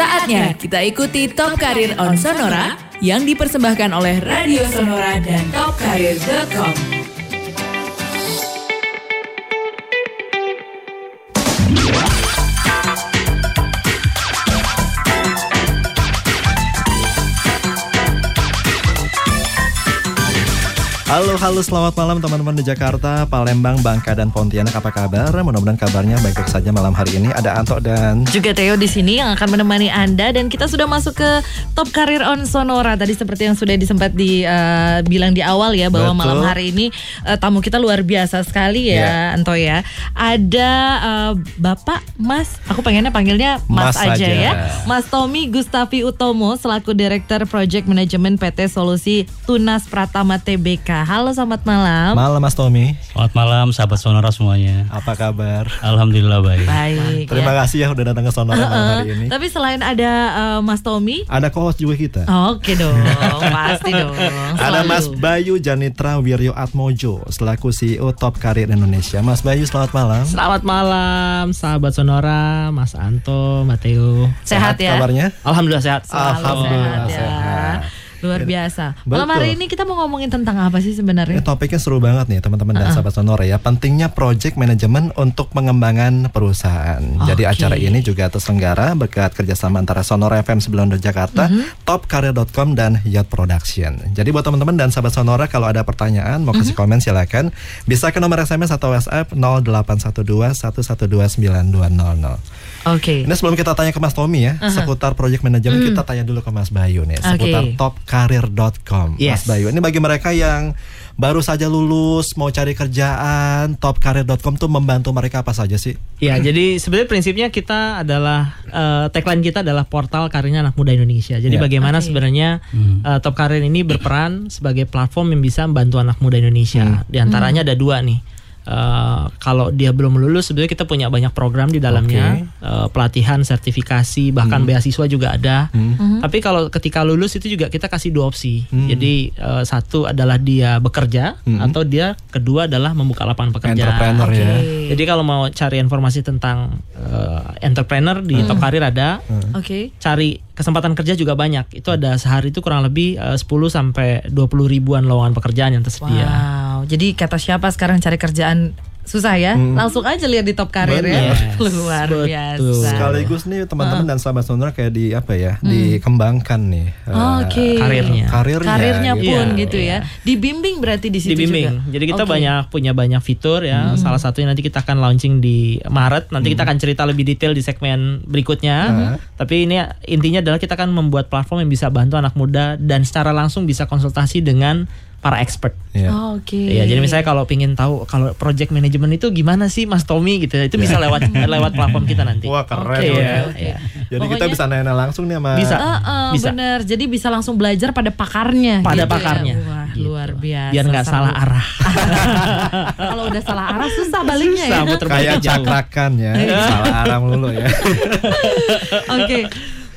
Saatnya kita ikuti Top Karir on Sonora yang dipersembahkan oleh Radio Sonora dan topkarir.com. Halo, halo, selamat malam teman-teman di Jakarta, Palembang, Bangka, dan Pontianak. Apa kabar? Mudah-mudahan kabarnya baik-baik saja malam hari ini. Ada Anto dan juga Theo di sini yang akan menemani Anda dan kita sudah masuk ke Top Karir on Sonora. Tadi seperti yang sudah disempat dibilang uh, di awal ya bahwa Betul. malam hari ini uh, tamu kita luar biasa sekali ya, yeah. Anto ya. Ada uh, Bapak Mas, aku pengennya panggilnya Mas, Mas aja, aja ya. Mas Tommy Gustavi Utomo selaku Direktur Project Management PT Solusi Tunas Pratama TBK. Halo, selamat malam. Malam Mas Tommy. Selamat malam sahabat Sonora semuanya. Apa kabar? Alhamdulillah baik. Baik. Terima ya. kasih ya udah datang ke Sonora uh, uh, hari ini. Tapi selain ada uh, Mas Tommy, ada co-host juga kita. Oke okay dong, pasti dong. Selalu. Ada Mas Bayu Janitra Wiryo Atmojo selaku CEO Top Karir Indonesia. Mas Bayu, selamat malam. Selamat malam, sahabat Sonora, Mas Anto, Mateo. Sehat, sehat ya? Kabarnya? Alhamdulillah sehat. Alhamdulillah sehat. Ya. sehat. Luar biasa. Betul. Malam hari ini kita mau ngomongin tentang apa sih sebenarnya? Ya, topiknya seru banget nih teman-teman uh -uh. dan sahabat Sonora ya. Pentingnya project management untuk pengembangan perusahaan. Okay. Jadi acara ini juga terselenggara berkat kerjasama antara Sonora FM 92 Jakarta, uh mhm. -huh. topcareer.com dan Yacht Production. Jadi buat teman-teman dan sahabat Sonora kalau ada pertanyaan mau kasih uh mhm. -huh. komen silakan bisa ke nomor SMS atau WhatsApp 0812 1129200. Oke. Okay. Ini sebelum kita tanya ke Mas Tommy ya, uh -huh. seputar project management mm. kita tanya dulu ke Mas Bayu nih, seputar okay. topkarir.com. Yes. Mas Bayu, ini bagi mereka yang baru saja lulus mau cari kerjaan, topkarir.com tuh membantu mereka apa saja sih? Ya, jadi sebenarnya prinsipnya kita adalah uh, tagline kita adalah portal karirnya anak muda Indonesia. Jadi yeah. bagaimana okay. sebenarnya hmm. uh, Top Karir ini berperan sebagai platform yang bisa membantu anak muda Indonesia. Hmm. Di antaranya hmm. ada dua nih Uh, kalau dia belum lulus sebenarnya kita punya banyak program di dalamnya okay. uh, eh, pelatihan sertifikasi bahkan hmm. beasiswa juga ada hmm. hmm. tapi kalau ketika lulus itu juga kita kasih dua opsi hmm. jadi uh, satu adalah dia bekerja hmm. atau dia kedua adalah membuka lapangan pekerjaan entrepreneur okay. ya jadi kalau mau cari informasi tentang uh, entrepreneur di hmm. Top Karir ada hmm. oke okay. cari kesempatan kerja juga banyak itu ada sehari itu kurang lebih uh, 10 sampai 20 ribuan lowongan pekerjaan yang tersedia wow. Jadi kata siapa sekarang cari kerjaan susah ya hmm. langsung aja lihat di top karir ya luar biasa sekaligus nih teman-teman uh. dan sahabat sonora kayak di apa ya hmm. dikembangkan nih uh, oke okay. karirnya karirnya karirnya gitu. pun yeah. gitu ya dibimbing berarti di situ dibimbing juga. jadi kita okay. banyak punya banyak fitur ya hmm. salah satunya nanti kita akan launching di Maret nanti hmm. kita akan cerita lebih detail di segmen berikutnya uh. tapi ini intinya adalah kita akan membuat platform yang bisa bantu anak muda dan secara langsung bisa konsultasi dengan para expert. Yeah. Oh, Oke. Okay. Ya, jadi misalnya kalau ingin tahu kalau project management itu gimana sih Mas Tommy gitu, itu bisa lewat lewat platform kita nanti. Wah keren. Okay, ya. ya. Jadi Pokoknya, kita bisa nanya langsung nih sama. Bisa. Uh, uh, bisa. Bener. Jadi bisa langsung belajar pada pakarnya. Pada gitu pakarnya. Ya. Wah gitu. luar biasa. Biar nggak salah arah. kalau udah salah arah susah baliknya susah, ya. Kayak cakrakan ya. salah arah mulu ya. Oke. Okay.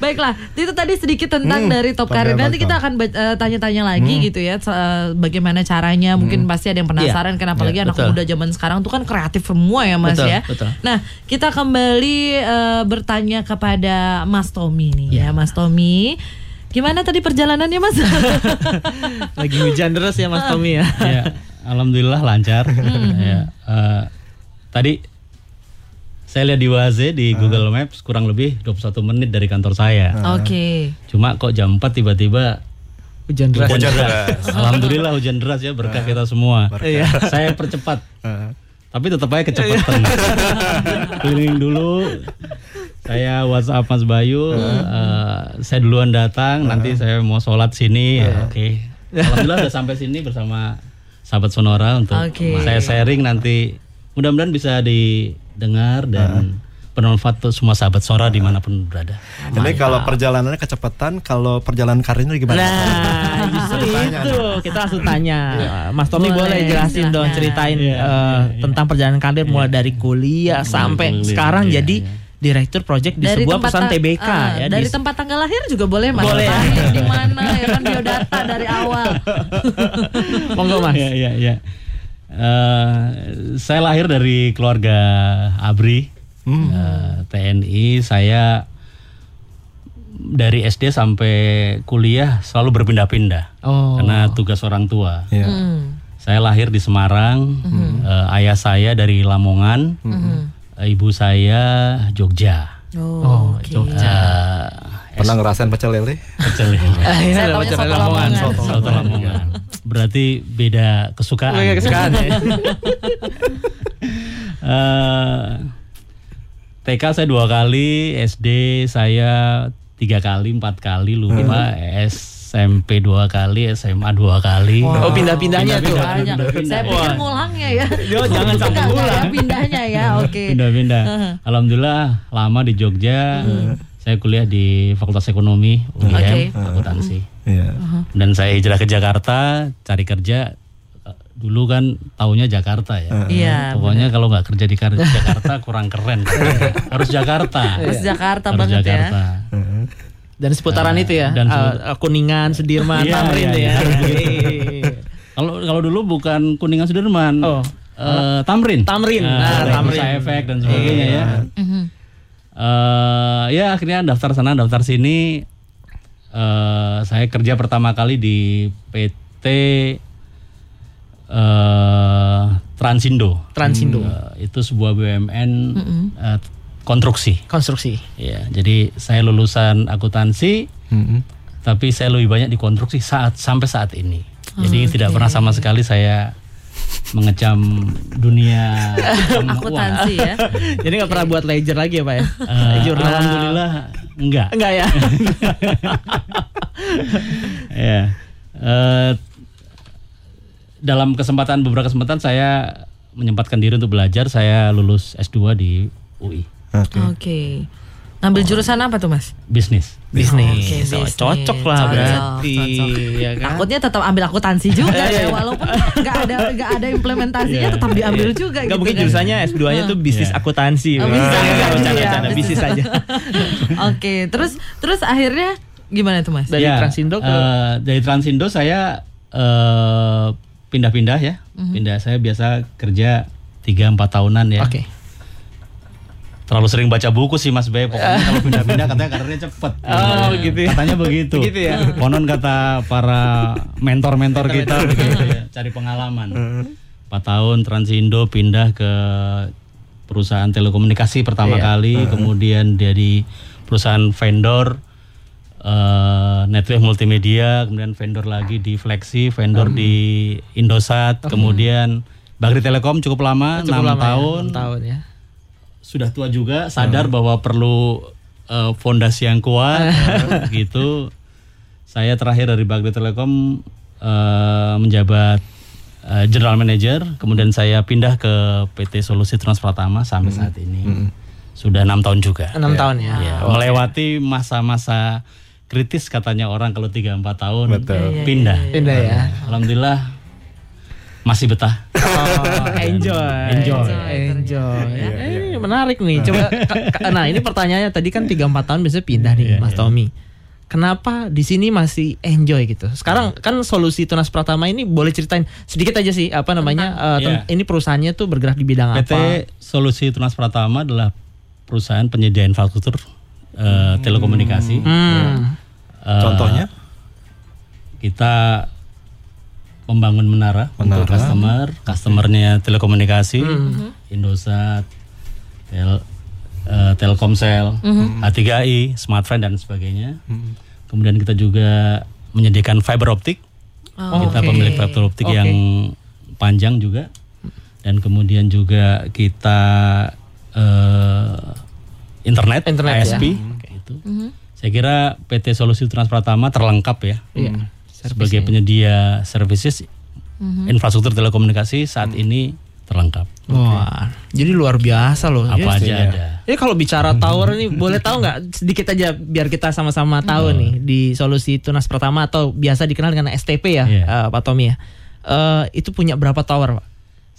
Baiklah, itu tadi sedikit tentang hmm, dari Top Karir. Nanti kita akan uh, tanya-tanya lagi hmm. gitu ya, uh, bagaimana caranya. Mungkin hmm. pasti ada yang penasaran, yeah. kenapa yeah, lagi anak betul. muda zaman sekarang tuh kan kreatif semua ya, Mas betul, ya. Betul. Nah, kita kembali uh, bertanya kepada Mas Tommy nih yeah. ya, Mas Tommy. Gimana tadi perjalanannya Mas? Lagi hujan terus ya Mas Tommy ya. ya Alhamdulillah lancar. Hmm. ya, uh, tadi saya lihat di Waze di uh. Google Maps kurang lebih 21 menit dari kantor saya. Uh. Oke. Okay. Cuma kok jam 4 tiba-tiba hujan deras. Hujan deras. Alhamdulillah hujan deras ya berkah uh. kita semua. Iya. saya percepat. Uh. Tapi tetap aja kecepatan. Keliling dulu. Saya WhatsApp Mas Bayu, uh. Uh, saya duluan datang, uh. nanti saya mau sholat sini. Uh. Ya, Oke. Okay. Alhamdulillah udah sampai sini bersama sahabat Sonora untuk okay. saya sharing nanti. Mudah-mudahan bisa di dengar dan uh. bermanfaat untuk semua sahabat Sora di mana pun berada. Jadi kalau perjalanannya kecepatan, kalau perjalanan karirnya gimana? Nah, justru itu. kita langsung tanya. Mas Tommy boleh, boleh jelasin dong ceritain yeah, uh, yeah, tentang perjalanan karir mulai iya. dari kuliah sampai kuliah, sekarang yeah, jadi yeah direktur project di dari sebuah perusahaan TBK uh, ya dari di... tempat tanggal lahir juga boleh mas. Boleh. Di mana ya kan biodata dari awal. Monggo mas. Ya ya ya Uh, saya lahir dari keluarga ABRI hmm. uh, eh, TNI. Saya dari SD sampai kuliah selalu berpindah-pindah Oh. karena tugas orang tua. Iya. Hmm. Saya lahir di Semarang, eh, ayah saya dari Lamongan, eh, ibu saya Jogja. Oh, oke. Eh, Pernah ngerasain pecel lele? Pecel lele. Saya taunya soto Lamongan. Soto Lamongan. Berarti beda kesukaan. Beda kesukaan ya. Eh, TK saya dua kali, SD saya tiga kali, empat kali lupa, SMP dua kali, SMA dua kali. Oh pindah-pindahnya tuh. Banyak. Saya pikir ngulangnya ya. Yo, jangan sampai ya, pindahnya ya. Oke. Pindah-pindah. Alhamdulillah lama di Jogja. Saya kuliah di Fakultas Ekonomi UGM, Oke. akuntansi. Iya. Dan saya hijrah ke Jakarta, cari kerja. Dulu kan taunya Jakarta ya. Iya. Pokoknya kalau nggak kerja di Kar- Jakarta kurang keren. Harus Jakarta. Terus Jakarta Harus banget ya. Jakarta. Dan seputaran itu ya. dan eh, Kuningan, Sudirman, Iya, Tamrin iya, tuh ya. iya. Iya. Kalau kalau dulu bukan Kuningan Sudirman. Oh. Eh, Tamrin. Tamrin. Nah, Nah, Tamrin. Tamrin. efek dan sebagainya ya. Mhm. Eh, ya akhirnya daftar sana daftar sini. Eh, saya kerja pertama kali di PT eh, Transindo. Transindo. Eh, itu sebuah BUMN eh, konstruksi. Konstruksi. Ya, jadi saya lulusan akuntansi, Mm-mm. tapi saya lebih banyak di konstruksi saat sampai saat ini. Jadi tidak pernah sama sekali saya mengecam dunia Akuntansi ya. Jadi nggak pernah buat ledger lagi ya Pak ya? Eh, Jurnal. Alhamdulillah enggak. Enggak ya? ya. Eh, dalam kesempatan beberapa kesempatan saya menyempatkan diri untuk belajar. Saya lulus S2 di UI Oke. Oke. Ngambil jurusan apa tuh Mas? bisnis. Bisnis. Oh, bisnis. Cocok lah Cocok, berarti. cocok. Ya kan? Takutnya tetap ambil akuntansi juga ya, walaupun nggak ada nggak ada implementasinya tetap diambil juga Gak gitu mungkin kan. jurusannya S2-nya tuh bisnis Iya. akuntansi. Oh, bisa Iya, bercanda, ya, bercanda, bisnis aja. Oke, terus terus akhirnya gimana tuh Mas? Dari Ya, Transindo ke eh, dari Transindo saya eh, pindah-pindah ya. Pindah saya biasa kerja 3 4 tahunan ya. Oke. Terlalu sering baca buku sih Mas Bay. Pokoknya kalau pindah-pindah katanya karirnya cepet. Oh, gitu ya. Katanya begitu. Gitu ya. Konon kata para mentor-mentor kita begitu ya, cari pengalaman. 4 tahun Transindo pindah ke perusahaan telekomunikasi pertama Iya. kali, kemudian dari perusahaan vendor eh, network multimedia, kemudian vendor lagi di Flexi, vendor di Indosat, kemudian Bagri Telekom cukup lama, Cukup 6 lama ya, tahun enam tahun ya. Sudah tua juga sadar bahwa perlu eh, fondasi yang kuat eh, gitu. Saya terakhir dari Bagri Telekom eh, menjabat eh, general manager. Kemudian saya pindah ke PT Solusi Trans Pratama sampai saat ini. Sudah enam tahun juga. Enam tahun ya. Ya, melewati masa-masa kritis katanya orang kalau 3 4 tahun Betul. pindah. Pindah ya. alhamdulillah masih betah Oh, enjoy. Enjoy. Enjoy. Eh, menarik nih. Coba ka- ka- nah, ini pertanyaannya tadi kan 3 4 tahun biasanya pindah nih Mas Tommy. Kenapa di sini masih enjoy gitu? Sekarang kan solusi Tunas Pratama ini boleh ceritain sedikit aja sih apa namanya eh, ten- Iya. ini perusahaannya tuh bergerak di bidang PT apa? Solusi Tunas Pratama adalah perusahaan penyedia infrastruktur eh, telekomunikasi. Hmm. Eh, Contohnya? kita membangun menara, untuk Menara. customer, customernya telekomunikasi, Hmm. Indosat, Tel, eh, Telkomsel, A3i, Smartfren dan sebagainya. Kemudian kita juga menyediakan fiber optik. Oh, kita oke. pemilik fiber optik Oke. yang panjang juga. Dan kemudian juga kita eh, internet, Internet, ya. ISP, gitu. Saya kira PT Solusi Trans Pratama terlengkap ya Iya. sebagai penyedia services infrastruktur telekomunikasi saat ini terlengkap. Wah, jadi luar biasa loh. Apa Ya, aja ya. ada. Ya kalau bicara tower nih boleh tahu nggak sedikit aja biar kita sama-sama tahu nih di solusi tunas pertama atau biasa dikenal dengan STP ya Iya. eh, Pak Tommy ya. Eh, itu punya berapa tower Pak?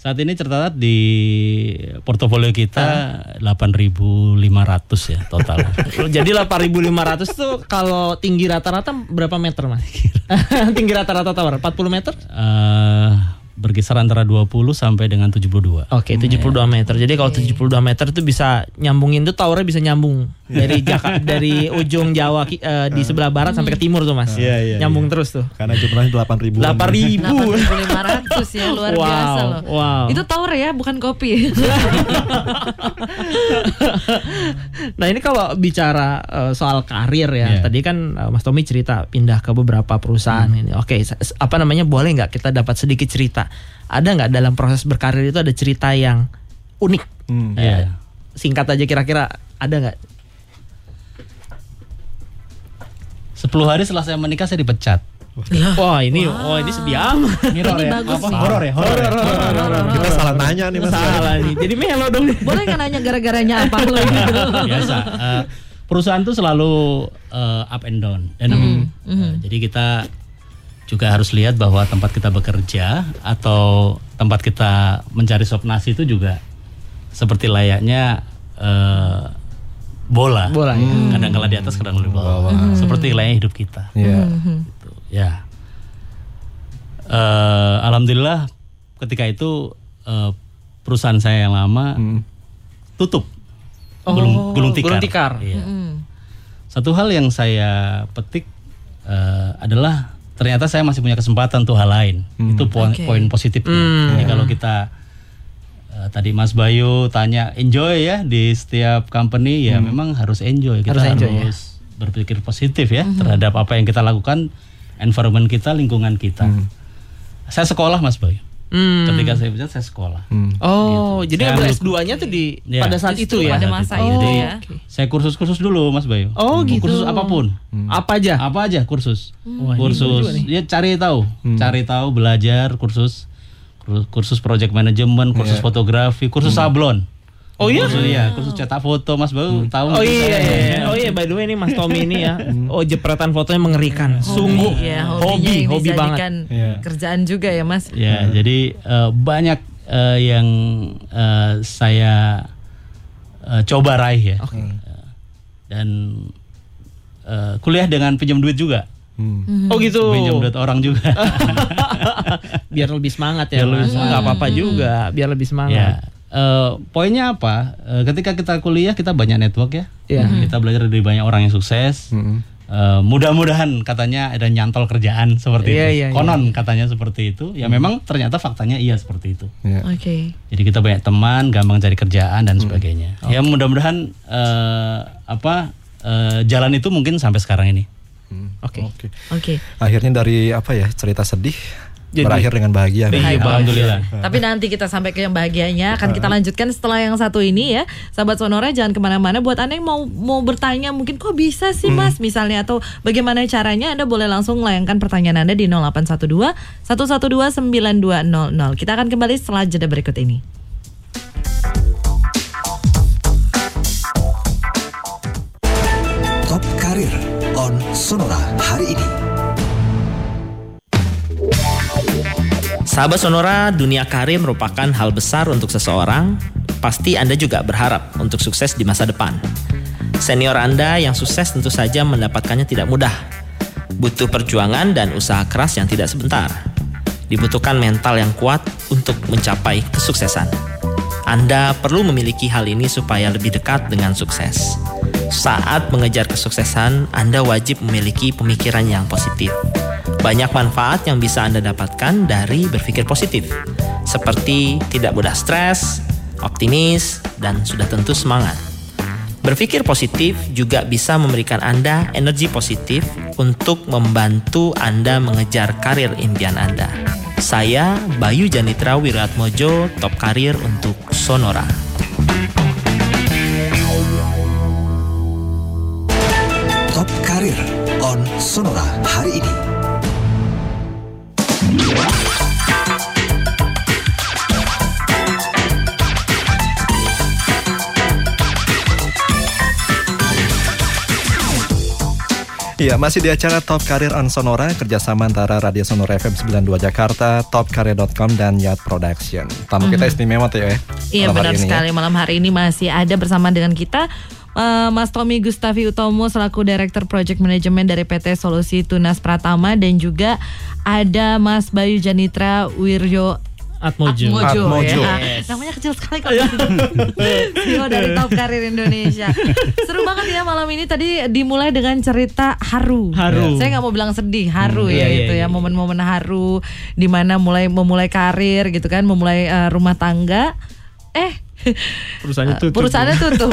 Saat ini tercatat di portofolio kita 8.500 ya total. Jadi 8.500 tuh kalau tinggi rata-rata berapa meter mas? tinggi rata-rata tower 40 meter? Eh, berkisar antara 20 sampai dengan 72. Oke 72 meter. Jadi kalau 72 meter itu bisa nyambungin tuh towernya bisa nyambung dari Jaka, dari ujung Jawa uh, di sebelah barat sampai ke timur tuh mas. Iya, iya, Nyambung iya. terus tuh. Karena jumlahnya delapan ribu. Delapan ribu. 8.500 ya luar Wow, biasa loh. wow. Itu tower ya bukan kopi. nah ini kalau bicara uh, soal karir ya, Iya. tadi kan uh, Mas Tommy cerita pindah ke beberapa perusahaan Hmm. ini. Oke, s- apa namanya boleh nggak kita dapat sedikit cerita? Ada nggak dalam proses berkarir itu ada cerita yang unik? Hmm. Iya. Singkat aja kira-kira ada nggak? 10 hari setelah saya menikah saya dipecat. Wah ini, oh ini sedia amat. Mirror Ini ya? bagus Apa? nih. Horor ya? Horor ya? Kita salah nanya nih mas. Salah nih. Jadi melo dong. Boleh nggak nanya gara-garanya apa lo gitu? Biasa. eh, perusahaan tuh selalu eh, up and down. Dan eh, jadi kita juga harus lihat bahwa tempat kita bekerja atau tempat kita mencari sop nasi itu juga seperti layaknya eh, bola. Bola, ya. Kadang kala di atas, kadang di bawah. Seperti layaknya hidup kita. Iya. Gitu, ya. Eh, Alhamdulillah ketika itu eh, perusahaan saya yang lama tutup. gulung, gulung tikar. gulung tikar. Iya. Satu hal yang saya petik eh, adalah ternyata saya masih punya kesempatan untuk hal lain. Itu poin Oke. poin positifnya. Jadi kalau kita eh, tadi Mas Bayu tanya enjoy ya di setiap company ya memang harus enjoy. Kita Harus harus, enjoy, ya. berpikir positif ya terhadap apa yang kita lakukan, environment kita, lingkungan kita. Saya sekolah Mas Bayu. Hmm. Ketika saya pecat saya sekolah. Oh, jadi Saya ambil ambil- S2-nya tuh di Iya. pada saat Justru itu ya. pada masa Oh, itu Jadi, ya. Saya kursus-kursus dulu Mas Bayu. Oh, gitu. Kursus apa pun. Apa aja? Apa aja kursus. Wah, ini kursus. Ya cari tahu, cari tahu, belajar kursus kur- kursus project management, kursus fotografi, kursus sablon. Oh iya? Kursus iya, kursus cetak foto Mas Bayu tahu. Oh iya, iya, iya. oh iya. By the way ini Mas Tommy ini ya. Oh jepretan fotonya mengerikan. Sungguh ya, hobi, hobinya yang hobi banget. dijadikan Iya. kerjaan juga ya mas. Ya, jadi eh, banyak eh, yang eh, saya eh, coba raih ya. Eh, dan eh, kuliah dengan pinjam duit juga. Hmm. Oh gitu. Pinjam duit orang juga. biar lebih semangat ya. Biar lebih Mas. semangat. Nggak apa-apa juga, biar lebih ya. Eh, poinnya apa? Eh, ketika kita kuliah kita banyak network ya. Iya. Kita belajar dari banyak orang yang sukses. Hmm. Eh, mudah-mudahan katanya ada nyantol kerjaan seperti Iya, itu. iya, iya. Konon katanya seperti itu. Ya memang ternyata faktanya iya seperti itu. Iya. Oke. Jadi kita banyak teman, gampang cari kerjaan Hmm. dan sebagainya. Ya mudah-mudahan eh, apa eh, jalan itu mungkin sampai sekarang ini. Oke. Oke. Oke. Akhirnya dari apa ya cerita sedih Jadi- berakhir dengan bahagia. Iya, Alhamdulillah. Tapi nanti kita sampai ke yang bahagianya akan kita lanjutkan setelah yang satu ini ya. Sahabat Sonora jangan ke mana-mana. Buat anda yang mau mau bertanya mungkin kok bisa sih mas misalnya atau bagaimana caranya anda boleh langsung layangkan pertanyaan anda di 0812 112 9200. Kita akan kembali setelah jeda berikut ini. Sahabat Sonora, dunia karir merupakan hal besar untuk seseorang. Pasti Anda juga berharap untuk sukses di masa depan. Senior Anda yang sukses tentu saja mendapatkannya tidak mudah. Butuh perjuangan dan usaha keras yang tidak sebentar. Dibutuhkan mental yang kuat untuk mencapai kesuksesan. Anda perlu memiliki hal ini supaya lebih dekat dengan sukses. Saat mengejar kesuksesan, Anda wajib memiliki pemikiran yang positif. Banyak manfaat yang bisa Anda dapatkan dari berpikir positif, seperti tidak mudah stres, optimis, dan sudah tentu semangat. Berpikir positif juga bisa memberikan Anda energi positif untuk membantu Anda mengejar karir impian Anda. Saya Bayu Janitra Wiratmojo, Top Karir untuk Sonora. Karir on Sonora hari ini. Iya, masih di acara Top Karir on Sonora kerjasama antara Radio Sonora FM 92 Jakarta, topkarir.com dan Yacht Production. Tamu kita istimewa tuh ya. Iya benar ya. sekali malam hari ini masih ada bersama dengan kita eh, Mas Tommy Gustavi Utomo selaku Director Project Management dari PT Solusi Tunas Pratama dan juga ada Mas Bayu Janitra Wiryo Atmojo. Atmojo, Atmojo. ya. Yes. Namanya kecil sekali kok. CEO dari Top Karir Indonesia. Seru banget ya malam ini tadi dimulai dengan cerita haru. Haru. Saya nggak mau bilang sedih, haru Hmm, ya iya, iya, itu iya. ya momen-momen haru di mana mulai memulai karir gitu kan, memulai eh, rumah tangga. Eh Perusahaannya tutup. perusahaannya tutup.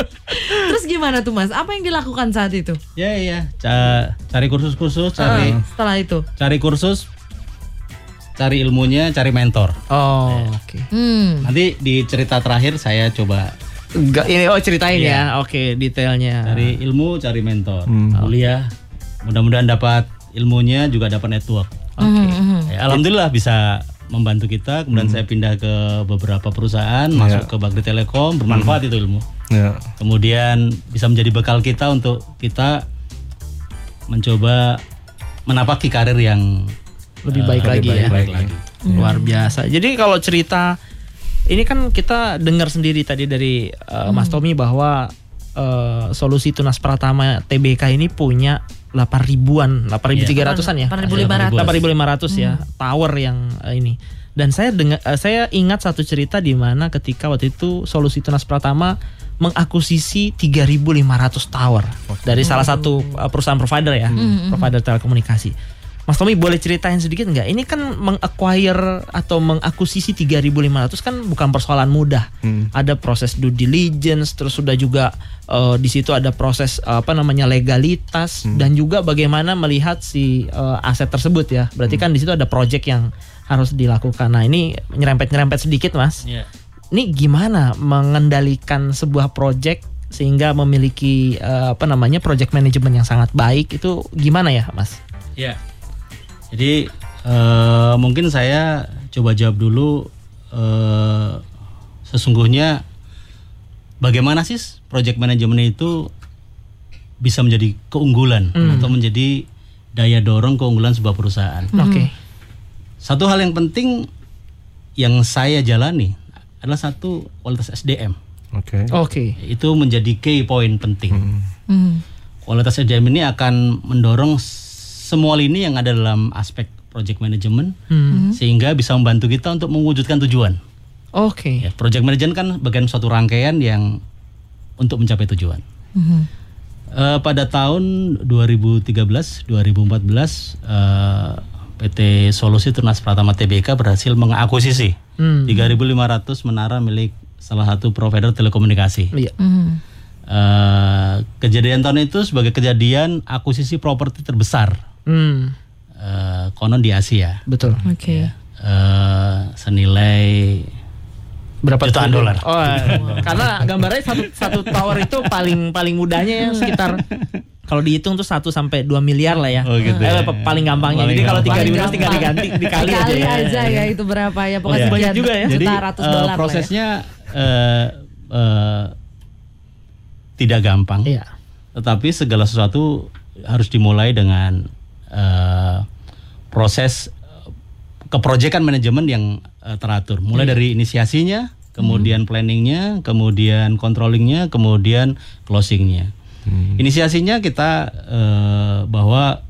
Terus gimana tuh Mas? Apa yang dilakukan saat itu? Ya iya, Ca- cari kursus-kursus, cari Eh, setelah itu. cari kursus, cari ilmunya, cari mentor. Oh, oke. Hmm. Nanti di cerita terakhir saya coba Enggak ini oh ceritain Iya. ya. Oke, detailnya. cari ilmu, cari mentor, kuliah. Mudah-mudahan dapat ilmunya juga dapat network. Oke. Ya, Alhamdulillah bisa membantu kita. Kemudian saya pindah ke beberapa perusahaan, masuk ke Bagri Telekom, bermanfaat itu ilmu. Ya. Kemudian bisa menjadi bekal kita untuk kita mencoba menapaki karir yang lebih eh, baik lagi ya. baik lagi. Luar biasa. Jadi kalau cerita ini kan kita dengar sendiri tadi dari uh, Mas Tommy bahwa uh, solusi tunas pratama TBK ini punya 8 ribuan, 8.300an ya. 8.500. 8.500 ya tower yang uh, ini. Dan saya dengar uh, saya ingat satu cerita di mana ketika waktu itu solusi tunas pratama mengakuisisi 3.500 tower dari salah satu uh, perusahaan provider ya, provider telekomunikasi. Mas Tommy boleh ceritain sedikit nggak? Ini kan mengacquire atau mengakuisisi 3.500 kan bukan persoalan mudah. Ada proses due diligence, terus sudah juga eh, di situ ada proses eh, apa namanya legalitas dan juga bagaimana melihat si eh, aset tersebut ya. Berarti kan di situ ada project yang harus dilakukan. Nah ini nyerempet-nyerempet sedikit mas. Ya. Ini gimana mengendalikan sebuah project sehingga memiliki eh, apa namanya project management yang sangat baik itu gimana ya mas? Ya. Jadi eh, mungkin saya coba jawab dulu eh, sesungguhnya bagaimana sih project management itu bisa menjadi keunggulan atau menjadi daya dorong keunggulan sebuah perusahaan. Oke. Satu hal yang penting yang saya jalani adalah satu kualitas SDM. Oke. Oke. Itu menjadi key point penting. Hmm. Kualitas SDM ini akan mendorong semua lini yang ada dalam aspek project management Hmm. sehingga bisa membantu kita untuk mewujudkan tujuan. Oke. Ya, project management kan bagian suatu rangkaian yang untuk mencapai tujuan. Mhm. Eh, pada tahun 2013, 2014 eh, PT Solusi Tunas Pratama TBK berhasil mengakuisisi Hmm. 3.500 menara milik salah satu provider telekomunikasi. Iya. Hmm. Eh, kejadian tahun itu sebagai kejadian akuisisi properti terbesar Hmm. eh, konon di Asia Betul. Oke. Eh, senilai Berapa Jutaan dolar. Oh, karena gambarnya satu satu tower itu paling paling mudahnya ya sekitar kalau dihitung tuh 1 sampai 2 miliar lah ya. Oh, gitu Eh, ya. paling gampangnya. Paling Jadi kalau gampang. 3000 tinggal diganti dikali, Dikali aja. aja, ya itu berapa ya pokoknya Iya. sekian Banyak juga ya. Jadi ratus eh, dolar lah ya. prosesnya eh, eh, tidak gampang, Iya. tetapi segala sesuatu harus dimulai dengan eh, proses eh, keprojekan manajemen yang eh, teratur, mulai Iya. dari inisiasinya, kemudian Hmm. planningnya, kemudian controllingnya, kemudian closingnya. Inisiasinya kita eh, bahwa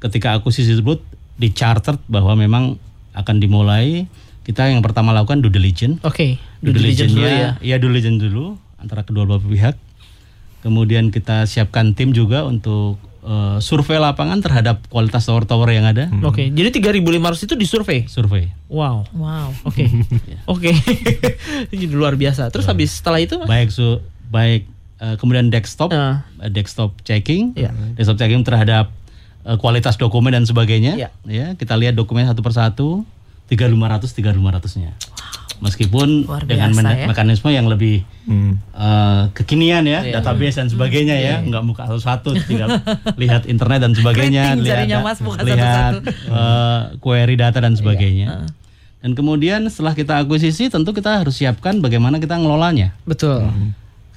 ketika akuisisi tersebut di charter bahwa memang akan dimulai kita yang pertama lakukan due diligence. Oke. Due Due diligence dulu ya. ya due diligence dulu antara kedua belah pihak. Kemudian kita siapkan tim juga untuk eh, survei lapangan terhadap kualitas tower-tower yang ada. Oke. Jadi 3500 itu disurvei. Survei. Wow. Wow. Oke. Oke. Ini luar biasa. Terus habis setelah itu Mas? Baik su baik eh, kemudian desktop, eh, desktop checking, Iya. desktop checking terhadap eh, kualitas dokumen dan sebagainya. Iya. Ya, kita lihat dokumen satu persatu, 3500 3500-nya. Meskipun Luar dengan biasa ya. mekanisme yang lebih Hmm. eh, kekinian ya, Iya. database dan sebagainya ya, nggak muka satu-satu, tinggal lihat internet dan sebagainya, lihat, Mas, buka lihat satu-satu. eh, query data dan sebagainya. Iya. Dan kemudian setelah kita akuisisi, tentu kita harus siapkan bagaimana kita ngelolanya. Betul.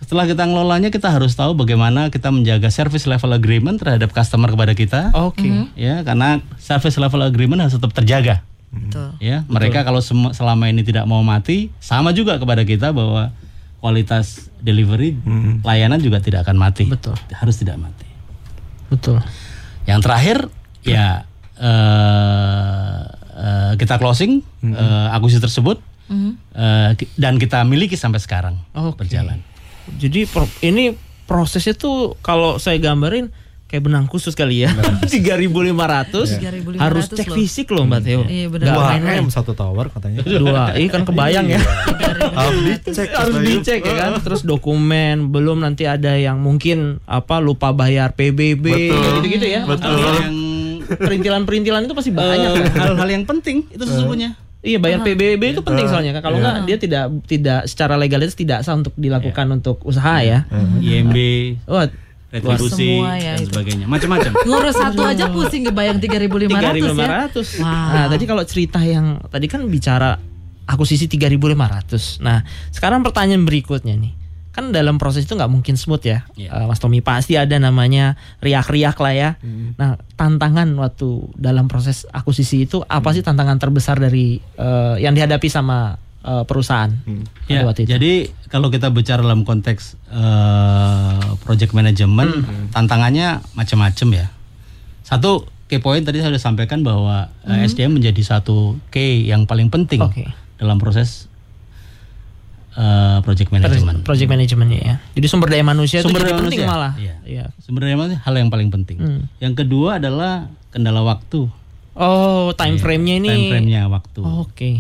Setelah kita ngelolanya, kita harus tahu bagaimana kita menjaga service level agreement terhadap customer kepada kita, Oke. ya, karena service level agreement harus tetap terjaga. Betul. Ya, mereka kalau sem- selama ini tidak mau mati, sama juga kepada kita bahwa kualitas delivery layanan juga tidak akan mati. Betul. Harus tidak mati. Betul. Yang terakhir ya eh, uh, kita closing hmm. uh, akuisisi tersebut hmm. uh, dan kita miliki sampai sekarang okay. berjalan. Jadi pro, ini prosesnya tuh kalau saya gambarin kayak benang khusus kali ya. Tiga ribu lima ratus harus cek loh. fisik loh Mbak Theo. Iya benar. Dua M satu tower katanya. Dua, iya kan kebayang ya. harus dicek. Harus dicek ya kan. Terus dokumen, belum nanti ada yang mungkin apa lupa bayar PBB gitu-gitu ya. Betul. Yang perintilan-perintilan itu pasti banyak. Uh, hal-hal yang penting itu sesungguhnya. Iya bayar PBB itu penting soalnya kan kalau yeah. dia tidak tidak secara legalitas tidak sah untuk dilakukan yeah. untuk usaha ya. IMB. Oh, retribusi ya, dan itu. sebagainya macam-macam ngurus satu aja pusing kebayang 3.500 3.500 ya wow. nah tadi kalau cerita yang tadi kan bicara akuisisi 3.500 nah sekarang pertanyaan berikutnya nih kan dalam proses itu nggak mungkin smooth ya, yeah. Iya. uh, Mas Tommy pasti ada namanya riak-riak lah ya. Hmm. Nah tantangan waktu dalam proses akuisisi itu apa hmm. sih tantangan terbesar dari uh, yang dihadapi sama uh, perusahaan. Hmm. Ya, waktu itu. Jadi kalau kita bicara dalam konteks uh, project management, hmm. tantangannya macam-macam ya. Satu key point tadi saya sudah sampaikan bahwa hmm. uh, SDM menjadi satu key yang paling penting okay. dalam proses uh, project management. Project management ya. Jadi sumber daya manusia sumber itu daya penting manusia. malah. Iya. iya. Sumber daya manusia hal yang paling penting. Hmm. Yang kedua adalah kendala waktu. Oh, time iya, frame-nya ini. Time frame-nya waktu. Oh, Oke. Okay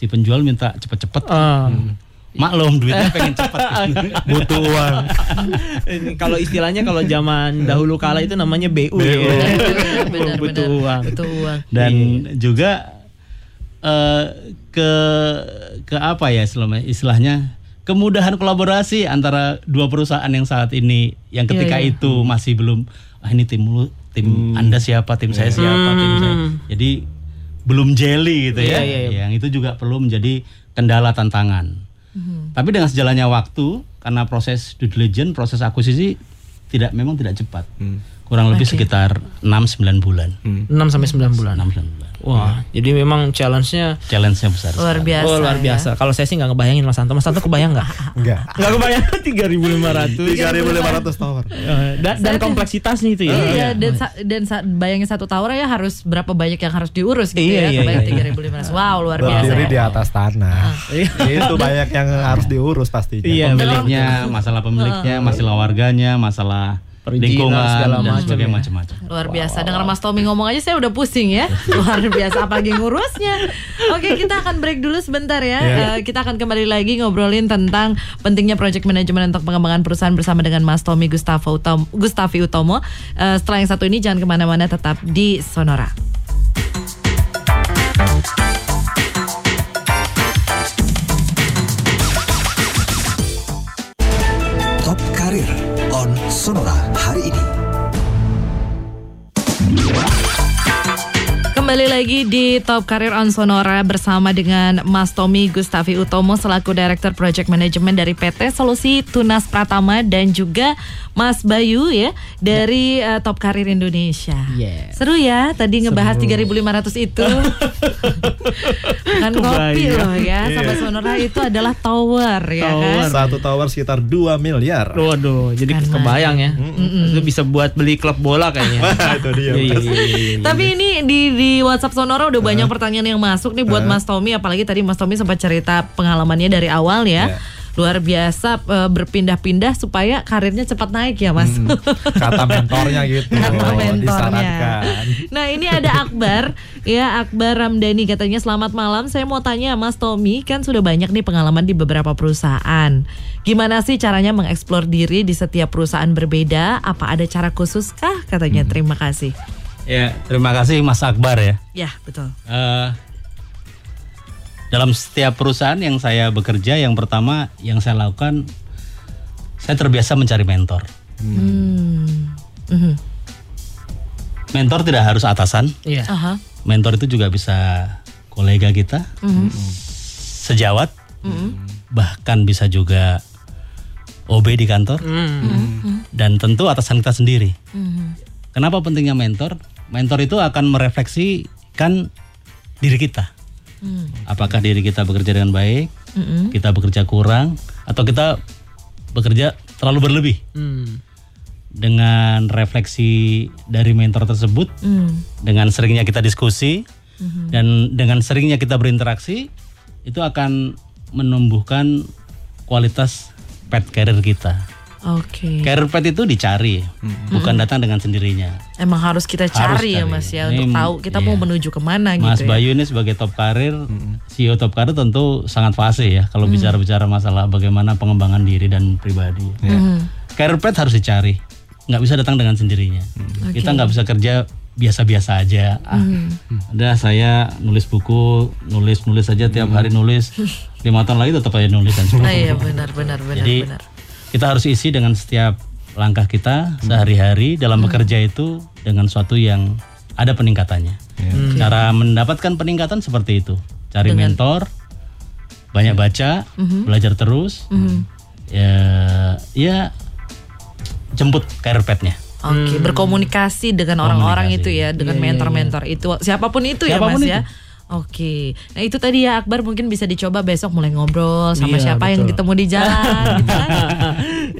si penjual minta cepet-cepet. Uh. Hmm. Maklum duitnya pengen cepat butuh uang. kalau istilahnya kalau zaman dahulu kala itu namanya BU, BU. ya. benar, butuh benar. uang. Butuh uang. Dan iya. juga uh, ke ke apa ya istilahnya kemudahan kolaborasi antara dua perusahaan yang saat ini yang ketika yeah, yeah. itu masih belum ah ini tim lu tim hmm. Anda siapa, tim saya siapa, hmm. tim saya. Hmm. Jadi belum jelly gitu ya. Iya, iya, iya. Yang itu juga perlu menjadi kendala tantangan. Hmm. Tapi dengan sejalannya waktu karena proses due diligence, proses akuisisi tidak memang tidak cepat. Hmm. Kurang lebih okay. sekitar 6 9 bulan. Hmm. 6 sampai 9 bulan. 6 9 bulan. Wah, ya. jadi memang challenge-nya challenge-nya besar. Luar biasa. Oh, luar biasa. Ya? Kalau saya sih nggak ngebayangin Mas Santo. Mas Santo kebayang nggak? Enggak. Nggak kebayang 3500. 3500 tower. dan, dan kompleksitasnya itu ya. Iya, dan dan bayangin satu tower ya harus berapa banyak yang harus diurus gitu iya, ya. Iya, iya, 3500. Wow, luar biasa. Berdiri di atas tanah. itu banyak yang harus diurus pastinya. Iya, pemiliknya, masalah pemiliknya, masalah warganya, masalah lingkungan segala macam ya. macam-macam. Luar biasa. Dengar Mas Tommy ngomong aja saya udah pusing ya. Luar biasa apalagi ngurusnya. Oke, kita akan break dulu sebentar ya. Yeah. Uh, kita akan kembali lagi ngobrolin tentang pentingnya project management untuk pengembangan perusahaan bersama dengan Mas Tommy Gustavo Utomo, Gustavi Utomo. Uh, setelah yang satu ini jangan ke mana-mana tetap di Sonora. Top Karir on Sonora hari ini. Kembali lagi di Top Career on Sonora bersama dengan Mas Tommy Gustavi Utomo selaku Director Project Management dari PT Solusi Tunas Pratama dan juga Mas Bayu ya dari ya. uh, Top Career Indonesia. Yes. Seru ya tadi ngebahas 3.500 itu. kan kopi loh ya. Yeah. Sonora itu adalah tower ya tower. kan. Satu tower sekitar 2 miliar. Waduh, jadi kan kebayang ya. Mm -mm. Itu bisa buat beli klub bola kayaknya. itu dia. Iya, iya, iya, Tapi ini di di WhatsApp Sonora udah banyak pertanyaan yang masuk nih buat Mas Tommy apalagi tadi Mas Tommy sempat cerita pengalamannya dari awal ya. Yeah luar biasa e, berpindah-pindah supaya karirnya cepat naik ya mas. Hmm, kata mentornya gitu. Kata mentornya. Nah ini ada Akbar ya Akbar Ramdhani katanya selamat malam. Saya mau tanya Mas Tommy kan sudah banyak nih pengalaman di beberapa perusahaan. Gimana sih caranya mengeksplor diri di setiap perusahaan berbeda? Apa ada cara khusus kah? Katanya hmm. terima kasih. Ya, terima kasih Mas Akbar ya. Ya, betul. Uh, dalam setiap perusahaan yang saya bekerja, yang pertama yang saya lakukan, saya terbiasa mencari mentor. Hmm. Mm-hmm. Mentor tidak harus atasan. Yeah. Uh-huh. Mentor itu juga bisa kolega kita, mm-hmm. sejawat, mm-hmm. bahkan bisa juga OB di kantor, mm-hmm. dan tentu atasan kita sendiri. Mm-hmm. Kenapa pentingnya mentor? Mentor itu akan merefleksikan diri kita. Hmm. Apakah diri kita bekerja dengan baik, hmm. kita bekerja kurang, atau kita bekerja terlalu berlebih. Hmm. Dengan refleksi dari mentor tersebut, hmm. dengan seringnya kita diskusi, Dan dengan seringnya kita berinteraksi itu akan menumbuhkan kualitas pet carrier kita. Oke. Carrier pet itu dicari, bukan datang dengan sendirinya. Emang harus kita cari ya cari. Mas ya Ini, untuk tahu kita mau iya. menuju ke mana Mas gitu ya. Bayu ini sebagai top karir, CEO top karir tentu sangat fase ya kalau bicara-bicara masalah bagaimana pengembangan diri dan pribadi. Career pet harus dicari, nggak bisa datang dengan sendirinya. Kita nggak bisa kerja biasa-biasa aja. Ah, udah saya nulis buku, nulis nulis aja tiap hari nulis. Lima tahun lagi tetap aja nulis dan Ah, iya benar benar benar Jadi benar. Kita harus isi dengan setiap langkah kita sehari-hari dalam bekerja itu dengan suatu yang ada peningkatannya. Cara mendapatkan peningkatan seperti itu, cari mentor, banyak baca, belajar terus, ya, ya jemput career pet-nya. Oke, berkomunikasi dengan orang-orang itu ya, dengan mentor-mentor itu. Siapa pun itu ya Siapa pun Mas itu. ya. Oke, nah itu tadi ya Akbar mungkin bisa dicoba besok mulai ngobrol sama Iya, siapa yang betul. ketemu di jalan, gitu kan?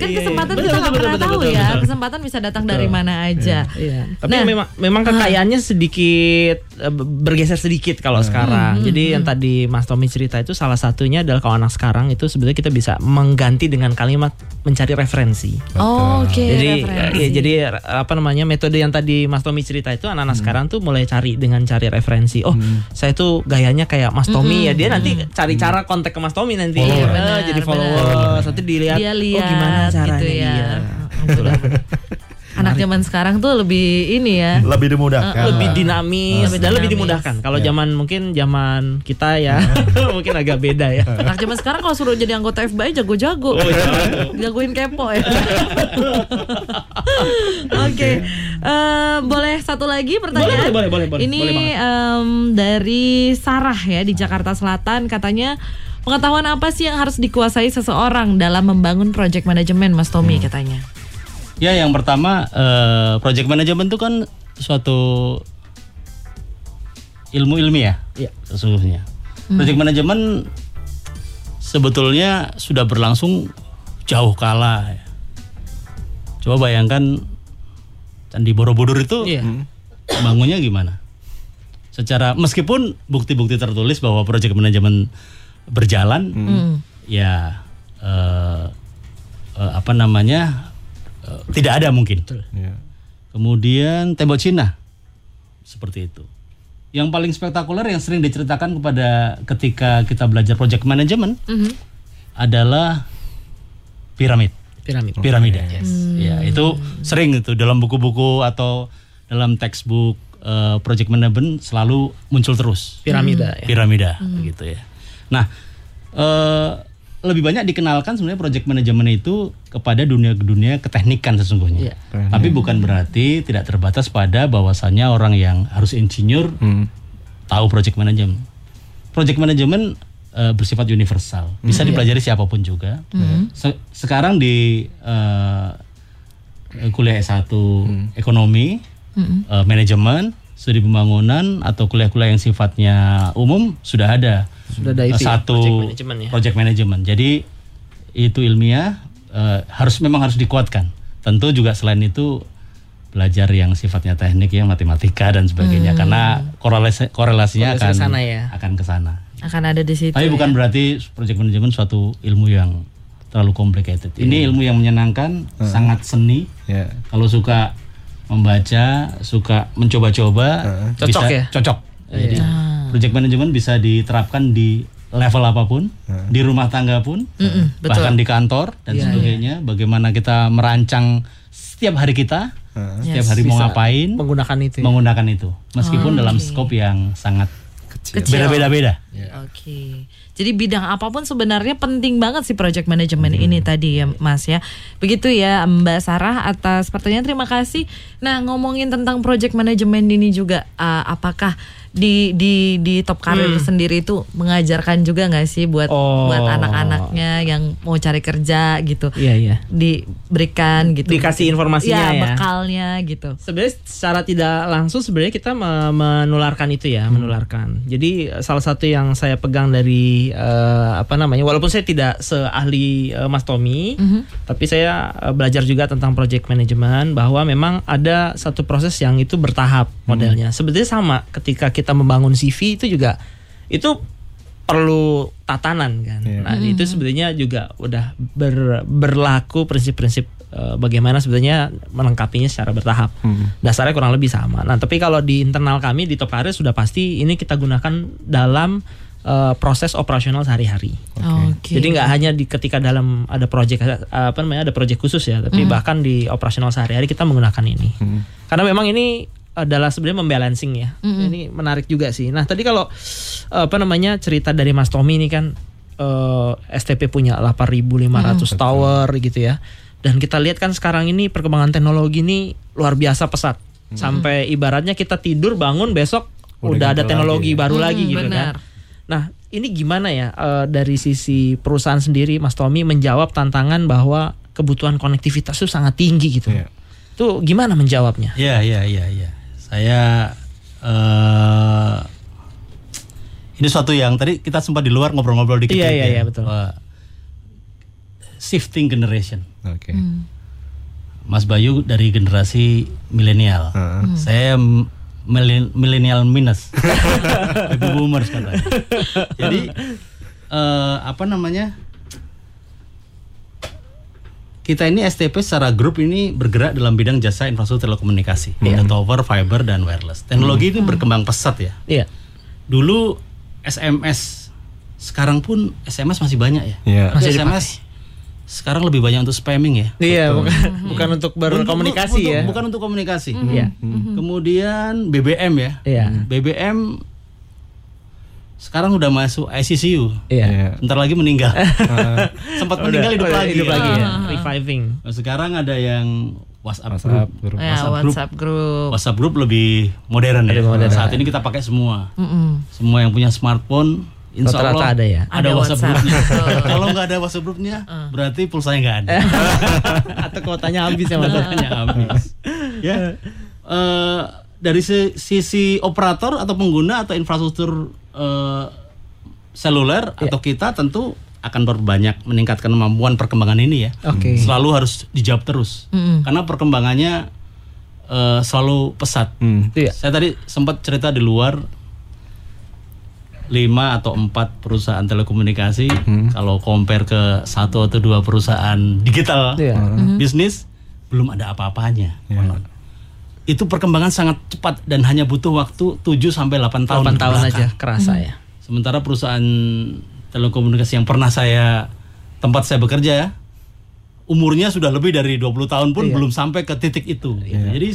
Kan Iya, kesempatan iya. kita Betul, nggak betul, pernah betul, tahu betul, ya, betul. kesempatan bisa datang dari mana aja. Iya. Tapi Nah, memang memang kekayaannya sedikit eh, bergeser sedikit kalau sekarang. Jadi yang tadi Mas Tommy cerita itu salah satunya adalah kalau anak sekarang itu sebenarnya kita bisa mengganti dengan kalimat mencari referensi. Oh, Oke, jadi referensi. ya, jadi apa namanya metode yang tadi Mas Tommy cerita itu anak-anak sekarang tuh mulai cari dengan cari referensi. Oh, saya tuh gayanya kayak Mas Tommy ya. Dia nanti cari cara kontak ke Mas Tommy nanti. Iya, benar, jadi benar. followers. Nanti dilihat, dia lihat oh gimana caranya gitu ya. dia. Betul. Anak zaman sekarang tuh lebih ini ya. Lebih dimudahkan. lebih lah. dinamis Lebih dan lebih dimudahkan. Kalau zaman mungkin zaman kita ya mungkin agak beda ya. Anak zaman sekarang kalau suruh jadi anggota FBI jago-jago. Jagoin kepo ya. Oke. Eh, boleh satu lagi pertanyaan? Boleh, boleh, boleh, boleh. Ini Boleh em, dari Sarah ya di Jakarta Selatan katanya pengetahuan apa sih yang harus dikuasai seseorang dalam membangun project manajemen Mas Tommy katanya. Ya, yang pertama eh, project management itu kan suatu ilmu ilmiah, Iya. sesungguhnya. Project management sebetulnya sudah berlangsung jauh kala. ya. Coba bayangkan Candi Borobudur itu Iya. bangunnya gimana? Secara meskipun bukti-bukti tertulis bahwa project management berjalan, ya eh, eh, apa namanya eh, tidak ada mungkin. Iya. Kemudian tembok Cina seperti itu. Yang paling spektakuler yang sering diceritakan kepada ketika kita belajar project management adalah piramid. Piramid. Piramida. Ya, itu sering itu dalam buku-buku atau dalam textbook eh, project management selalu muncul terus Piramida ya. piramida gitu ya. Nah, eh, lebih banyak dikenalkan sebenarnya project management itu kepada dunia-dunia keteknikan sesungguhnya. Iya. Tapi bukan berarti tidak terbatas pada bahwasannya orang yang harus insinyur tahu project management. Project management eh, bersifat universal, bisa dipelajari siapa pun juga. Se- sekarang di eh, kuliah S1 ekonomi, eh, manajemen, studi pembangunan atau kuliah-kuliah yang sifatnya umum sudah ada. Sudah ada Eh, ya, satu project management ya. project management. Jadi itu ilmiah eh, harus memang harus dikuatkan. Tentu juga selain itu belajar yang sifatnya teknik ya matematika dan sebagainya karena korelasi korelasinya Korelasi akan ke sana ya. akan ke sana. Akan ada di situ. Tapi ya. bukan berarti project management suatu ilmu yang terlalu complicated. Ini ilmu yang menyenangkan, sangat seni. Ya. Kalau suka membaca, suka mencoba-coba, Cocok bisa- ya? Cocok. Jadi project management bisa diterapkan di level apa pun, di rumah tangga pun, bahkan di kantor dan Iya, sebagainya. Bagaimana kita merancang setiap hari kita, setiap hari mau ngapain, Menggunakan itu. ya. menggunakan itu, meskipun dalam skop yang sangat Kecil. beda-beda-beda. Oke. Jadi bidang apa pun sebenarnya penting banget sih project management ini tadi ya Mas ya. Begitu ya Mbak Sarah atas pertanyaan terima kasih. Nah, ngomongin tentang project management ini juga uh, apakah di di di top karir sendiri itu mengajarkan juga nggak sih buat Oh. buat anak-anaknya yang mau cari kerja gitu. Iya iya. Diberikan gitu. Dikasih informasinya ya. bekalnya gitu. Sebenarnya secara tidak langsung sebenarnya kita me- menularkan itu ya, menularkan. Jadi eh, salah satu yang saya pegang dari eh, apa namanya, walaupun saya tidak seahli eh, Mas Tommy, tapi saya eh, belajar juga tentang project management bahwa memang ada satu proses yang itu bertahap modelnya. Sebetulnya sama ketika kita membangun CV itu juga itu perlu tatanan kan. Iya. Nah, itu sebenarnya juga udah ber- berlaku prinsip-prinsip bagaimana sebenarnya melengkapinya secara bertahap. Dasarnya kurang lebih sama. Nah, tapi kalau di internal kami di Top Career sudah pasti ini kita gunakan dalam eh, proses operasional sehari-hari. Oke. Jadi nggak hanya di ketika dalam ada project eh, apa namanya ada project khusus ya, tapi bahkan di operasional sehari-hari kita menggunakan ini. Karena memang ini adalah sebenarnya membalancing ya. Ini menarik juga sih. Nah, tadi kalau apa namanya cerita dari Mas Tommy ini kan eh, STP punya 8.500 tower gitu ya. Dan kita lihat kan sekarang ini perkembangan teknologi ini luar biasa pesat. Sampai ibaratnya kita tidur bangun besok Udah udah, ada gitu teknologi lagi. baru lagi gitu benar. kan. Nah, ini gimana ya eh, dari sisi perusahaan sendiri, Mas Tommy menjawab tantangan bahwa kebutuhan konektivitas itu sangat tinggi gitu. Iya. Itu gimana menjawabnya? Iya, iya, iya, iya. Saya eh ini suatu yang tadi kita sempat di luar ngobrol-ngobrol dikit Iya, ya, iya, iya, betul. shifting generation. Oke. Mas Bayu dari generasi milenial. Saya m- milen- milenial minus. Baby boomers katanya. Jadi eh, apa namanya? Kita ini STP secara grup ini bergerak dalam bidang jasa infrastruktur telekomunikasi, ada tower, fiber dan wireless. Teknologi ini berkembang pesat ya. Iya. Dulu SMS, sekarang pun SMS masih banyak ya. Iya. Tapi SMS sekarang lebih banyak untuk spamming ya. Iya, bukan bukan untuk berkomunikasi Untuk- ya. Bukan untuk komunikasi. Iya. Kemudian BBM ya. Iya. BBM sekarang udah masuk ICCU. Iya. Bentar lagi meninggal. Sempat meninggal hidup lagi. Hidup ya. lagi ya. Reviving. Nah, sekarang ada yang WhatsApp, WhatsApp group. group. Ya, WhatsApp group. WhatsApp group. WhatsApp group lebih modern ya. Lebih modern. Saat ini kita pakai semua. Mm-mm. Semua yang punya smartphone Insya Allah ada ya? Ada, Ada WhatsApp, WhatsApp. grupnya. Kalau nggak ada WhatsApp grupnya, berarti pulsanya nggak ada. Atau kuotanya habis ya Mas. Kuotanya habis. ya. Eh, dari si- sisi operator atau pengguna atau infrastruktur eh, seluler atau kita tentu akan berbanyak meningkatkan kemampuan perkembangan ini ya. Oke. Selalu harus dijawab terus. Karena perkembangannya eh, selalu pesat. Hmm. Iya. Saya tadi sempat cerita di luar lima atau empat perusahaan telekomunikasi kalau compare ke satu atau dua perusahaan digital Iya. bisnis belum ada apa-apanya. Itu perkembangan sangat cepat dan hanya butuh waktu 7 sampai 8 tahun. 8 tahun aja kerasa ya. Sementara perusahaan telekomunikasi yang pernah saya tempat saya bekerja ya umurnya sudah lebih dari 20 tahun pun Iya. belum sampai ke titik itu. gitu. Jadi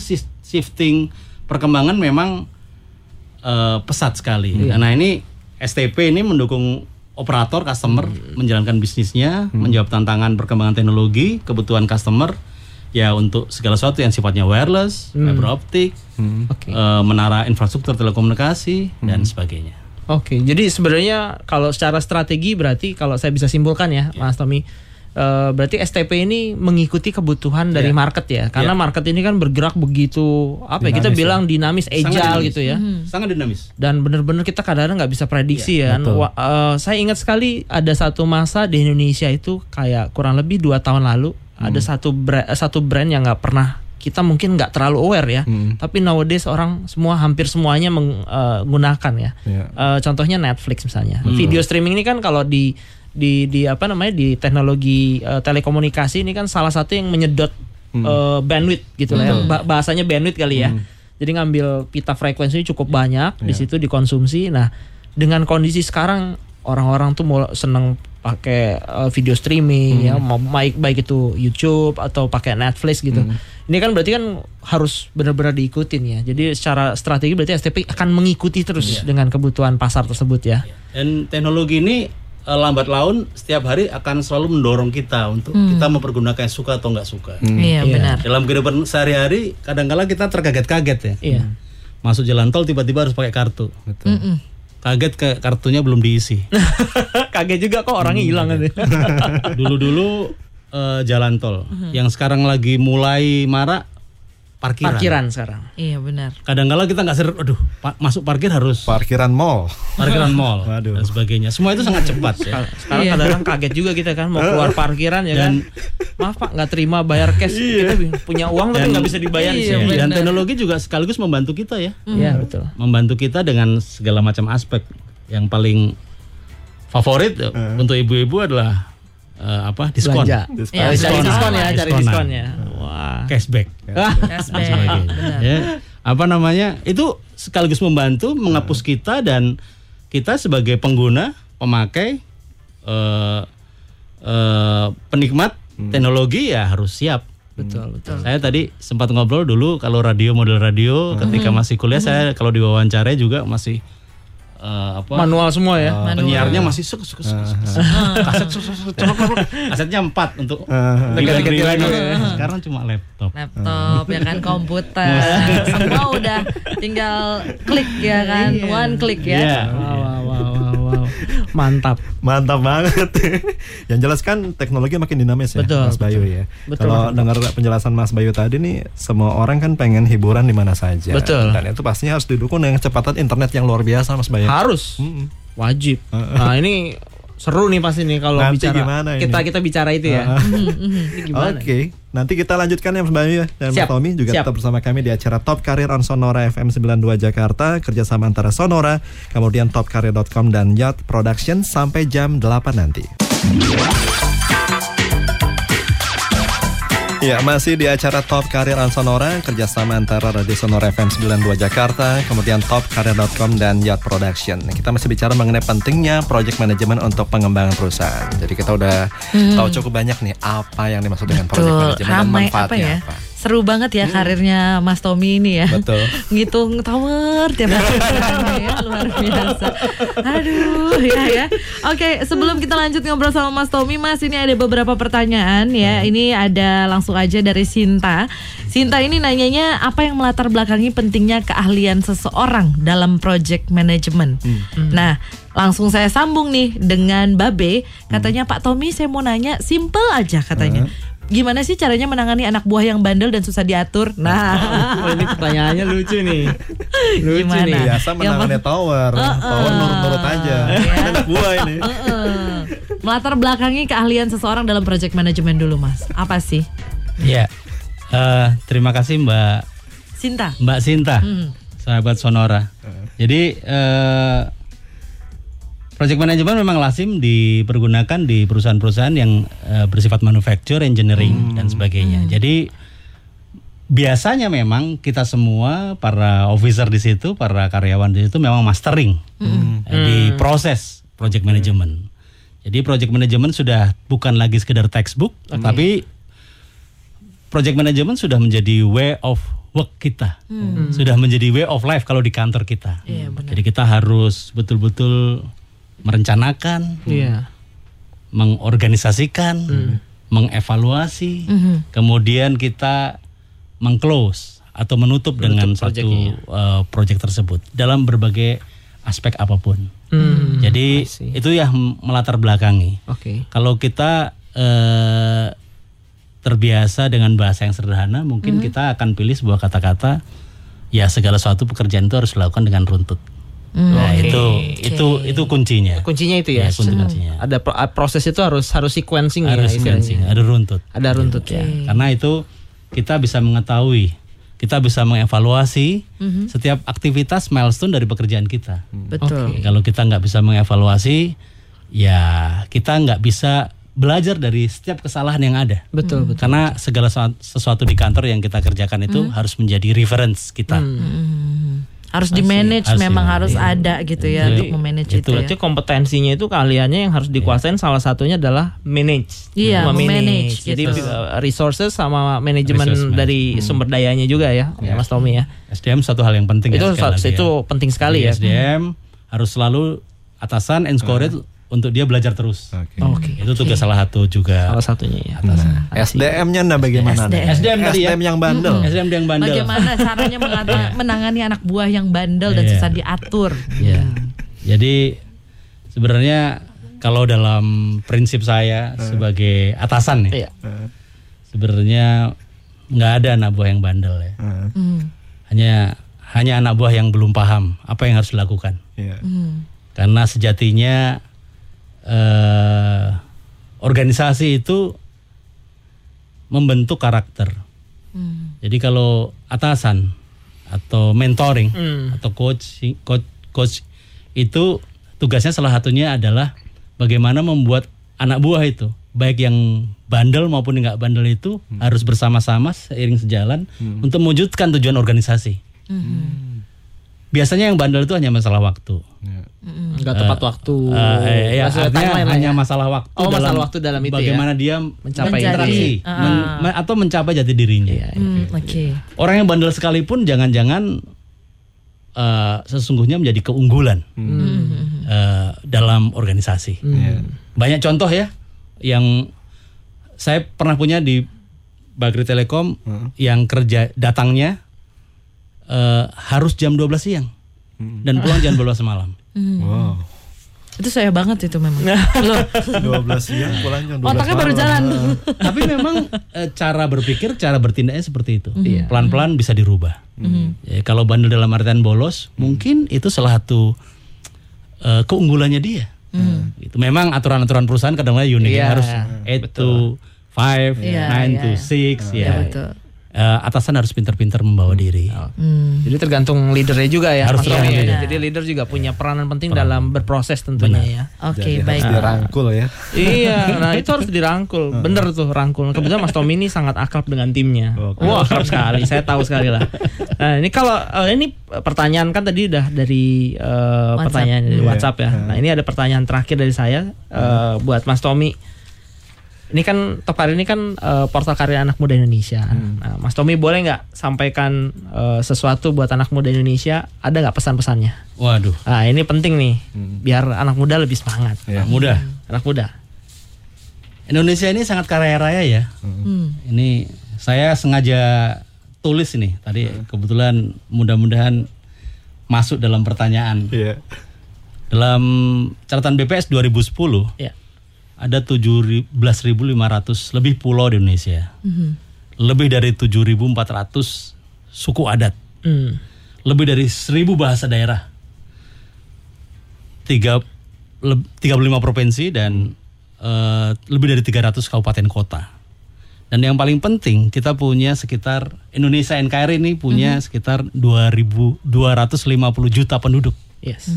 shifting perkembangan memang eh, pesat sekali. Iya. Nah ini STP ini mendukung operator customer Hmm. menjalankan bisnisnya, menjawab tantangan perkembangan teknologi, kebutuhan customer ya untuk segala sesuatu yang sifatnya wireless, Hmm. fiber optik, Oke. eh, menara infrastruktur telekomunikasi dan sebagainya. Oke, jadi sebenarnya kalau secara strategi berarti kalau saya bisa simpulkan ya, Mas Tommy, eh, berarti STP ini mengikuti kebutuhan dari Iya. market ya, karena Iya. market ini kan bergerak begitu apa ya, kita Dinamis bilang dinamis, Sangat agile dinamis. gitu ya. Sangat dinamis. Dan benar-benar kita kadang-kadang nggak bisa prediksi ya. betul. Wah, eh, saya ingat sekali ada satu masa di Indonesia itu kayak kurang lebih dua tahun lalu ada satu brand, satu brand yang nggak pernah kita mungkin nggak terlalu aware ya. Tapi nowadays orang semua hampir semuanya menggunakan ya. Iya. Eh, contohnya Netflix misalnya. Video streaming ini kan kalau di di di apa namanya di teknologi eh, telekomunikasi ini kan salah satu yang menyedot eh, bandwidth gitu lah ya. Ba- bahasanya bandwidth kali ya. Jadi ngambil pita frekuensinya cukup banyak di situ dikonsumsi. Nah, dengan kondisi sekarang orang-orang tuh mau seneng pakai eh, video streaming ya, mau baik baik itu YouTube atau pakai Netflix gitu. Ini kan berarti kan harus benar-benar diikutin ya. Jadi secara strategi berarti STP akan mengikuti terus dengan kebutuhan pasar tersebut ya. Dan teknologi ini eh, lambat laun setiap hari akan selalu mendorong kita untuk kita mempergunakan yang suka atau nggak suka. Iya, benar. Dalam kehidupan sehari-hari kadang-kala kita terkaget-kaget ya. Iya. Masuk jalan tol tiba-tiba harus pakai kartu. Betul. Kaget ke kartunya belum diisi. Kaget juga kok orangnya hilang kan. Dulu-dulu eh, jalan tol yang sekarang lagi mulai marak parkiran. Parkiran sekarang. Iya benar. Kadang-kala kita nggak ser, aduh, pa- masuk parkir harus Parkiran mall. parkiran mall Waduh. dan sebagainya. Semua itu sangat cepat ya. Sekarang kadang-kadang kaget juga kita kan mau keluar parkiran ya kan. Maaf Pak nggak terima bayar cash. Kita punya uang tapi nggak bisa dibayar di Iya, sini. Dan teknologi juga sekaligus membantu kita ya. Iya betul. Membantu kita dengan segala macam aspek. Yang paling favorit eh, untuk ibu-ibu adalah eh, apa? Diskon. Belanja. Diskon. Eh, cari Diskon. diskon ya, cari Diskonan. diskonnya. Wah. Cashback. Ah, Cashback. Benar. Ya, apa namanya? Itu sekaligus membantu menghapus kita dan kita sebagai pengguna, pemakai, eh, eh, penikmat teknologi ya harus siap. betul betul. Saya tadi sempat ngobrol dulu kalau radio model radio ketika masih kuliah saya kalau diwawancarai juga masih eh, apa Manual semua ya. penyiarnya masih suk suk suk, suk, suk. kaset suk, suk, suk, colok, colok. kasetnya empat untuk Ganti-ganti rewind, lagi. sekarang cuma laptop Laptop ya kan komputer. Semua udah tinggal klik ya kan. One click ya. Iya. Wow, wow, wow. Mantap. Mantap banget. Yang jelas kan teknologi makin dinamis ya, Betul, Mas Bayu ya. Betul, Kalau dengar penjelasan Mas Bayu tadi nih, semua orang kan pengen hiburan di mana saja. Betul. Dan itu pastinya harus didukung dengan kecepatan internet yang luar biasa, Mas Bayu. Harus. Wajib. Nah, ini seru nih pasti nih kalau Nanti bicara gimana ini? kita kita bicara itu ya. Ini gimana? Oke, nanti kita lanjutkan ya Mas Bayu ya. dan Mas Tommy juga siap. tetap bersama kami di acara Top Career on Sonora FM 92 Jakarta kerjasama antara Sonora, kemudian topcareer.com dan Yacht Production sampai jam 8 nanti. Ya, masih di acara Top Career on Sonora kerjasama antara Radio Sonora FM 92 Jakarta, kemudian topcareer.com dan Yacht Production. Nah, Kita masih bicara mengenai pentingnya project management untuk pengembangan perusahaan. Jadi kita udah tahu cukup banyak nih apa yang dimaksud dengan project Betul. management dan Ramai apa manfaatnya ya? apa. Seru banget ya karirnya Mas Tommy ini ya. Betul. Ngitung tower tiap hari ya, luar biasa. Aduh, ya ya. Oke, sebelum kita lanjut ngobrol sama Mas Tommy, Mas ini ada beberapa pertanyaan ya. Ini ada langsung aja dari Sinta. Sinta ini nanyanya apa yang melatar belakangi pentingnya keahlian seseorang dalam project management. Nah, langsung saya sambung nih dengan Babe. Katanya Pak Tommy saya mau nanya simple aja katanya. Gimana sih caranya menangani anak buah yang bandel dan susah diatur? Nah, Oh, ini pertanyaannya lucu nih. Lucu Gimana? nih. Biasa Yang menangannya tower, tower nurut-nurut aja. Ini anak buah ini. Heeh. Melatar belakangi keahlian seseorang dalam project management dulu, Mas. Apa sih? ya Eh, terima kasih Mbak Sinta. Mbak Sinta sahabat Sonora jadi eh, project management memang lazim dipergunakan di perusahaan-perusahaan yang eh, bersifat manufacture, engineering dan sebagainya. Jadi biasanya memang kita semua para officer di situ, para karyawan di situ memang mastering. Eh, di proses project management. Jadi project management sudah bukan lagi sekedar textbook, tapi project management sudah menjadi way of work kita, sudah menjadi way of life kalau di kantor kita. Iya, benar. Jadi kita harus betul-betul merencanakan, Iya. mengorganisasikan, mengevaluasi, kemudian kita mengclose atau menutup dengan satu uh, project tersebut dalam berbagai aspek apa pun. Hmm, Jadi itu yang melatar belakangi. Oke. Kalau kita eh, terbiasa dengan bahasa yang sederhana, mungkin kita akan pilih sebuah kata-kata ya segala suatu pekerjaan itu harus dilakukan dengan runtut. Nah, Oke. itu itu itu kuncinya. Kuncinya itu ya. Ya, kunci kuncinya. Ada pro- proses itu harus harus sequencing ya Harus istilahnya. sequencing, ada runtut. Ada runtut ya. Karena itu kita bisa mengetahui, kita bisa mengevaluasi setiap aktivitas milestone dari pekerjaan kita. Betul. Kalau kita nggak bisa mengevaluasi, ya kita nggak bisa belajar dari setiap kesalahan yang ada. Betul, betul. Karena segala sesuatu- di kantor yang kita kerjakan itu harus menjadi reference kita. Harus di manage memang harus iya. ada gitu ya Jadi, untuk memanage itu, itu ya. Berarti kompetensinya itu keahliannya yang harus dikuasain salah satunya adalah manage. Iya, Memanage. memanage Jadi gitu. uh, resources sama manajemen dari sumber dayanya juga ya, Mas Tommy ya. SDM satu hal yang penting Itu ya, sekali sa- lagi itu ya. penting sekali Jadi ya. SDM harus selalu atasan encourage untuk dia belajar terus. Oke. Oke. Itu tugas salah satu juga. Salah satunya ya. Atas. SDM-nya nah bagaimana? SDM tadi ya. SDM yang bandel. SDM yang bandel. Bagaimana caranya menangani anak buah yang bandel dan Iya. susah diatur? Ya. Jadi sebenarnya kalau dalam prinsip saya sebagai atasan nih, Iya. sebenarnya nggak ada anak buah yang bandel ya. Hmm. Hanya hanya anak buah yang belum paham apa yang harus dilakukan. Iya. Hmm. Karena sejatinya eh, organisasi itu membentuk karakter. Hmm. Jadi kalau atasan atau mentoring Hmm. atau coach coach coach itu tugasnya salah satunya adalah bagaimana membuat anak buah itu baik yang bandel maupun yang nggak bandel itu harus bersama-sama seiring sejalan untuk mewujudkan tujuan organisasi. Biasanya yang bandel itu hanya masalah waktu. Nggak tepat waktu. Eh, ya, Masalah artinya hanya ya. masalah waktu Oh, masalah waktu dalam itu ya. bagaimana dia Mencapai interaksi. Ah. men- me- atau mencapai jati dirinya. Iya, iya. Hmm, Oke. Orang yang bandel sekalipun jangan-jangan eh, sesungguhnya menjadi keunggulan eh, dalam organisasi. Banyak contoh ya yang saya pernah punya di Bagri Telekom yang kerja datangnya eh, harus jam 12 siang dan pulang jam 12 malam. Wow. Itu saya banget itu memang. Loh, 12 siang pulang jam 12 otaknya baru malam. jalan. Tapi memang eh, cara berpikir, cara bertindaknya seperti itu. Iya. Pelan-pelan bisa dirubah. Ya, kalau bandel dalam artian bolos, mungkin itu salah satu eh, keunggulannya dia. Itu memang aturan-aturan perusahaan kadang-kadang unik Iya, harus 8 to 5, Iya, 9 iya, to iya. 6 Iya, ya. betul. Eh, atasan harus pintar-pintar membawa diri. Hmm. Jadi tergantung leadernya juga ya. Harus Mas Tommy. tergantung Ya. leader. Jadi leader juga punya peranan penting dalam berproses tentunya ya. Oke, Jadi baik. harus dirangkul ya. iya, nah itu harus dirangkul. Bener tuh rangkul. Kebetulan Mas Tommy ini sangat akrab dengan timnya. Oke. Wah, akrab sekali. Saya tahu sekali lah. Nah, ini kalau eh, ini pertanyaan kan tadi udah dari eh, WhatsApp. pertanyaan dari Iya. WhatsApp ya. Nah, ini ada pertanyaan terakhir dari saya eh, buat Mas Tommy. Ini kan Top Karir ini kan eh, portal karya anak muda Indonesia. Nah, Mas Tommy boleh nggak sampaikan eh, sesuatu buat anak muda Indonesia? Ada nggak pesan-pesannya? Waduh, Nah, ini penting nih, biar anak muda lebih semangat. Iya. mudah. Anak muda. Indonesia ini sangat kaya raya ya. Hmm. Ini saya sengaja tulis ini tadi kebetulan mudah-mudahan masuk dalam pertanyaan. Iya. Dalam catatan BPS 2010 Ya. Ada 17.500 lebih pulau di Indonesia. Mhm. Lebih dari 7.400 suku adat. Hmm. Lebih dari 1.000 bahasa daerah. Tiga, leb- 35 provinsi dan eh, lebih dari 300 kabupaten kota. Dan yang paling penting kita punya sekitar Indonesia NKRI ini punya sekitar 2.250 juta penduduk. Yes.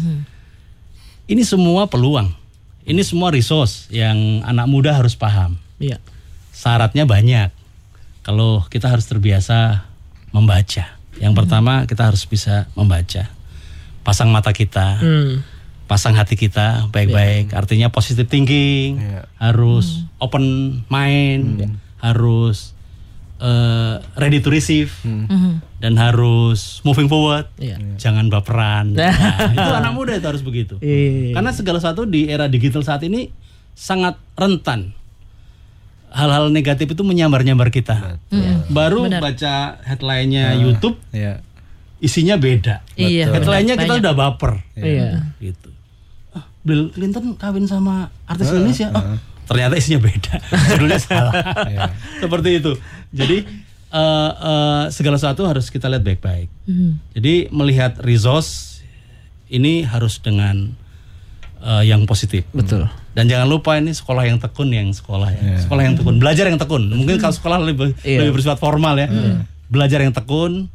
Ini semua peluang. Ini semua resource yang anak muda harus paham. Iya. Syaratnya banyak. Kalau kita harus terbiasa membaca. Yang pertama kita harus bisa membaca. Pasang mata kita, Hmm. pasang hati kita baik-baik. Artinya positive thinking, Iya. harus open mind, harus eh, ready to receive, Mhm. dan harus moving forward. Iya. Jangan baperan. Nah, itu anak muda itu harus begitu. Iya. Karena segala sesuatu di era digital saat ini sangat rentan. Hal-hal negatif itu menyambar-nyambar kita. Baru baca headline-nya YouTube, Iya. isinya beda. Iya. Headline-nya kita udah baper. Iya. Gitu. Ah, Bill Clinton kawin sama artis Indonesia. Oh, ternyata isinya beda. Judulnya salah. Seperti itu. Jadi eh, eh, segala sesuatu harus kita lihat baik-baik. Jadi melihat resource ini harus dengan eh, yang positif. Betul. Dan jangan lupa ini sekolah yang tekun yang sekolah ya. Sekolah yang tekun, belajar yang tekun. Mungkin kalau sekolah lebih Iya. lebih bersifat formal ya. Belajar yang tekun,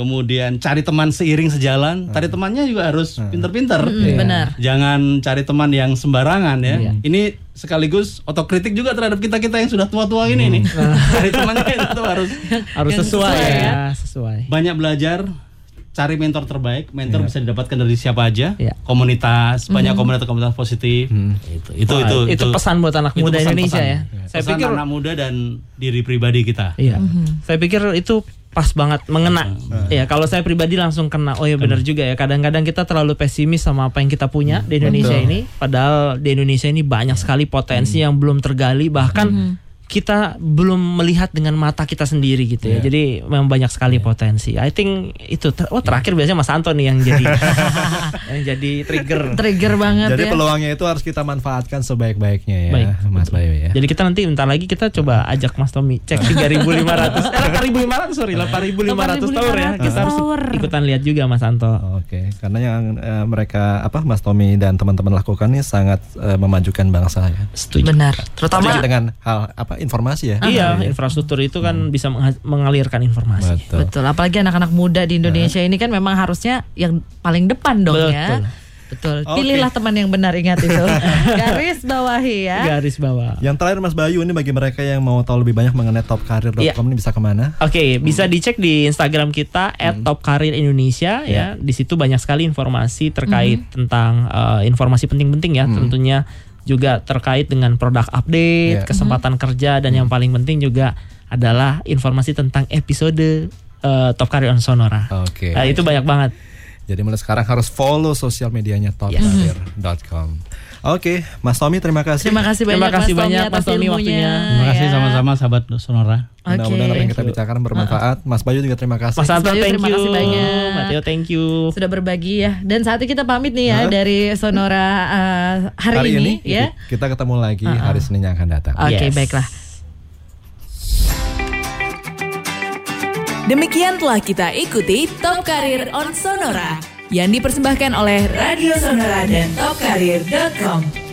kemudian cari teman seiring sejalan. Cari temannya juga harus pinter-pinter. benar. Jangan cari teman yang sembarangan ya. Ini sekaligus otokritik juga terhadap kita-kita yang sudah tua-tua ini nih. cari temannya itu harus Harus sesuai, sesuai ya. ya. Sesuai. banyak belajar cari mentor terbaik mentor bisa didapatkan dari siapa aja Iya. komunitas banyak komunitas-komunitas positif itu itu Wah, itu itu pesan buat anak itu muda pesan-pesan. Indonesia ya. Saya Pesan pikir anak muda dan diri pribadi kita Iya. Saya pikir itu pas banget mengena. Ya, kalau saya pribadi langsung kena. Oh ya benar juga ya. Kadang-kadang kita terlalu pesimis sama apa yang kita punya di Indonesia ini. Padahal di Indonesia ini banyak sekali potensi yang belum tergali. Bahkan kita belum melihat dengan mata kita sendiri gitu ya. Yeah. Jadi memang banyak sekali yeah. potensi. I think itu ter oh terakhir yeah. biasanya Mas Anton nih yang jadi yang jadi trigger. Trigger banget jadi ya. peluangnya itu harus kita manfaatkan sebaik-baiknya ya, Baik, Mas Bayu ya. Jadi kita nanti bentar lagi kita coba ajak Mas Tommy cek 3500 eh 8500 sorry 8500 tower ya. Kita harus ikutan lihat juga Mas Anto. Oke, okay. karena yang uh, mereka apa Mas Tommy dan teman-teman lakukan ini sangat uh, memajukan bangsa ya. Setuju. Benar. Terutama Setuju dengan hal apa informasi ya. Iya, infrastruktur itu kan hmm. bisa mengalirkan informasi. Betul. Betul. Apalagi anak-anak muda di Indonesia uh. ini kan memang harusnya yang paling depan dong Betul. ya. Betul. Okay. Pilihlah teman yang benar ingat itu. Garis bawahi ya. Garis bawah. Yang terakhir Mas Bayu ini bagi mereka yang mau tahu lebih banyak mengenai topkarir.com yeah. ini bisa ke mana? Oke, okay, hmm. bisa dicek di Instagram kita hmm. @topkaririndonesia yeah. ya. Di situ banyak sekali informasi terkait hmm. tentang uh, informasi penting-penting ya, hmm. tentunya juga terkait dengan produk update, yeah. kesempatan hmm. kerja dan hmm. yang paling penting juga adalah informasi tentang episode uh, Top Career on Sonora. Oke. Okay. Uh, itu banyak banget. Jadi mulai sekarang harus follow sosial medianya topkarir.com. Oke, okay, Mas Tommy terima kasih. Terima kasih banyak, terima kasih Mas banyak Mas Tommy waktunya. Terima kasih ya. sama-sama sahabat Sonora. Mudah-mudahan apa yang kita bicarakan bermanfaat. Mas Bayu juga terima kasih. Mas Anto, thank terima you. kasih banyak. Mateo, thank you. Sudah berbagi ya. Dan saat ini kita pamit nih ya huh? dari Sonora uh, hari, hari ini, ini ya. Kita ketemu lagi uh -uh. hari Senin yang akan datang. Oke, okay, yes. baiklah. Demikian telah kita ikuti Top Karir on Sonora yang dipersembahkan oleh Radio Sonora dan topkarir.com.